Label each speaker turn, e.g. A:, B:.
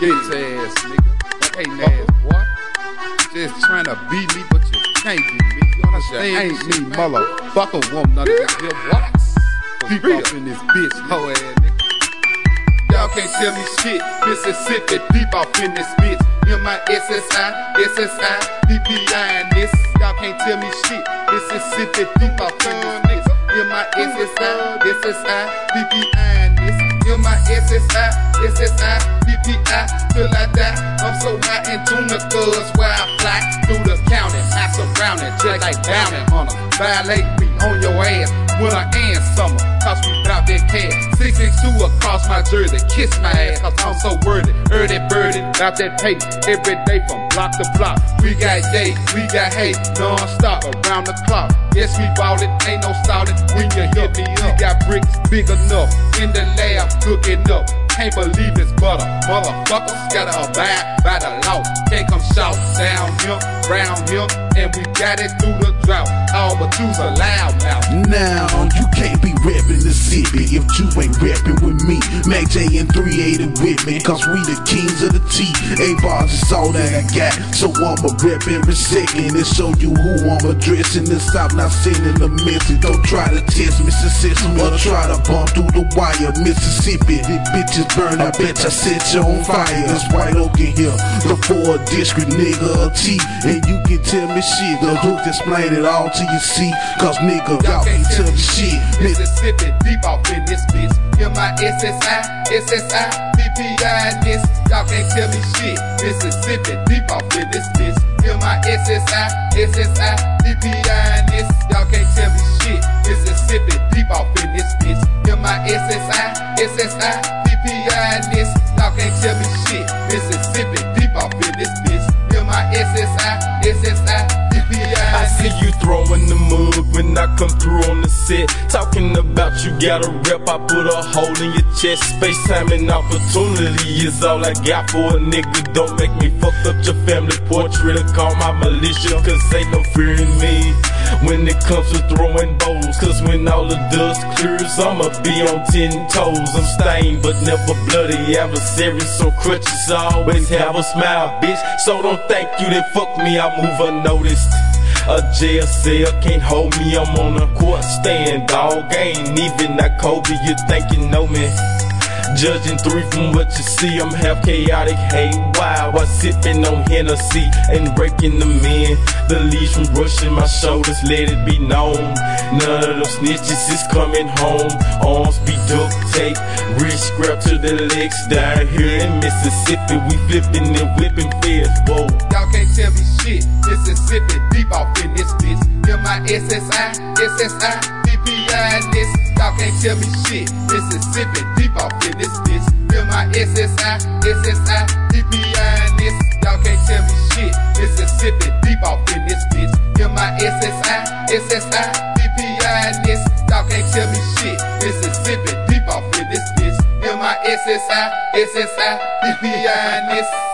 A: Bitch ass nigga. Hey, ass boy. Just trying to beat me, but you can't beat me. You understand? Ain't me, motherfucker. Want none of this here box. Deep off in this bitch, hoe ass nigga. Y'all can't tell me shit. Mississippi, deep off in this bitch. M-I-S-S-I, S-S-I, PPI and this. Y'all can't tell me shit. Mississippi, deep off in this bitch. M-I-S-S-I, S-S-I, PPI and this. M-I-S-S-I, SSI, PPI, till I die. I'm so high in tuna cuz where I fly through the county. I surround it just like bounty hunter. Violate me on your ass winter and summer. Cause we bout that cash. 662 across my jersey. Kiss my ass, cause I'm so worthy. Early birdie, bout that pay. Every day from block to block. We got day, we got hate, non-stop around the clock. Yes, we bought it, ain't no started. When you hit me up, we got bricks big enough. In the lab, cooking up. Can't believe it's butter. Motherfuckers gotta abide by the law. Can't come shout down here, round here, and we got it through the drought. All but you's a loud mouth.
B: Now you can't be reppin' the city if you ain't reppin' with me. Mac J and 380 with me, cause we the kings of the T. A bars is all that I got, so I'ma rep every second and show you who I'm addressing. The South not sending a message. Don't try to test Mississippi or try to bump through the wire. Mississippi, the bitches burn. I bet I set you on fire. This white oak in here, the four district nigga a T, and you can tell me shit. The hook explain it all to you see, cause nigga y'all can't tell me shit.
A: Mississippi, deep off in this bitch. M-I-S-S-I, S-S-I, in this. Y'all can't tell me shit. Mississippi, deep off in this bitch. M-I-S-S-I, S-S-I, in this. Y'all can't tell me shit. Mississippi, deep off in this bitch. M-I-S-S-I, S-S-I, in this. Y'all can't tell me shit.
C: Throwing the mug when I come through on the set. Talking about you got a rep, I put a hole in your chest. Space time and opportunity is all I got for a nigga. Don't make me fuck up your family portrait or call my militia, cause ain't no fear in me. When it comes to throwing bowls, cause when all the dust clears, I'ma be on ten toes. I'm stained but never bloody. Adversaries, so crutches always have a smile, bitch. So don't thank you that fuck me, I move unnoticed. A jail cell can't hold me, I'm on a court stand, dog. I ain't even that Kobe, you think you know me. Judging three from what you see, I'm half chaotic, hey wild. While sipping on Hennessy and breaking the men. The leaves from brushing my shoulders, let it be known. None of them snitches is coming home. Arms be duct tape, wrist scrap to the legs. Down here in Mississippi, we flipping and whipping fast, whoa.
A: Y'all can't tell me shit. Mississippi, S-S-I, PPI in this. Y'all can't tell me shit. Mississippi, deep off in this bitch. M-I-S-S-I, S-S-I, PPI in this. Y'all can't tell me shit. Mississippi, deep off in this bitch. M-I-S-S-I, S-S-I, PPI in this. Y'all can't tell me shit. Mississippi, deep off in this bitch. M-I-S-S-I, S-S-I, PPI in this.